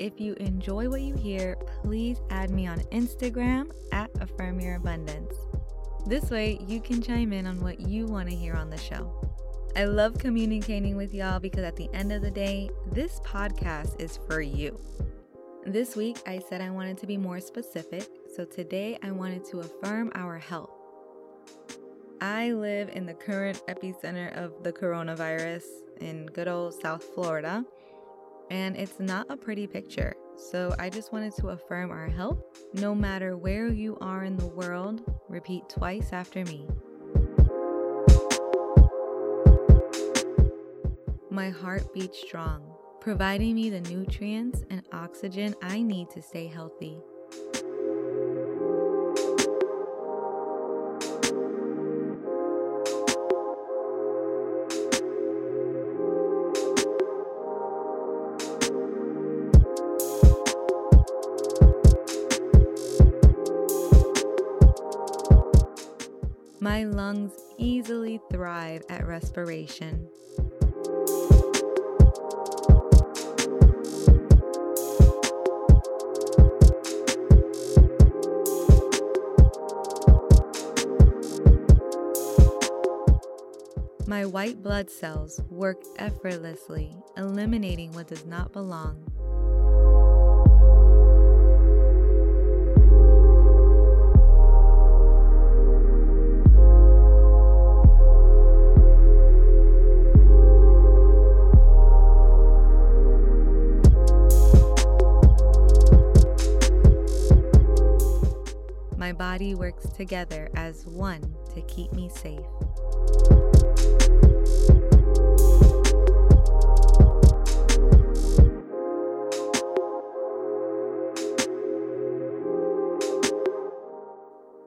If you enjoy what you hear, please add me on Instagram at Affirm Your Abundance. This way, you can chime in on what you want to hear on the show. I love communicating with y'all because at the end of the day, this podcast is for you. This week, I said I wanted to be more specific, so today I wanted to affirm our health. I live in the current epicenter of the coronavirus in good old South Florida, and it's not a pretty picture. So I just wanted to affirm our health. No matter where you are in the world, repeat twice after me. My heart beats strong, providing me the nutrients and oxygen I need to stay healthy. My lungs easily thrive at respiration. My white blood cells work effortlessly, eliminating what does not belong. My body works together as one to keep me safe.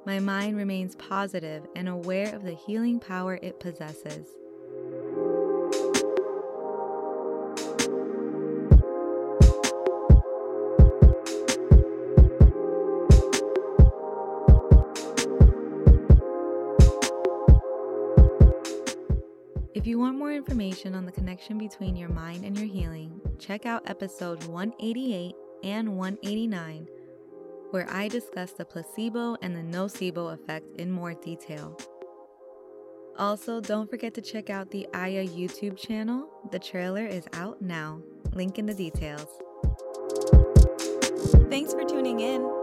My mind remains positive and aware of the healing power it possesses. If you want more information on the connection between your mind and your healing, check out episodes 188 and 189, where I discuss the placebo and the nocebo effect in more detail. Also, don't forget to check out the Aya YouTube channel. The trailer is out now. Link in the details. Thanks for tuning in.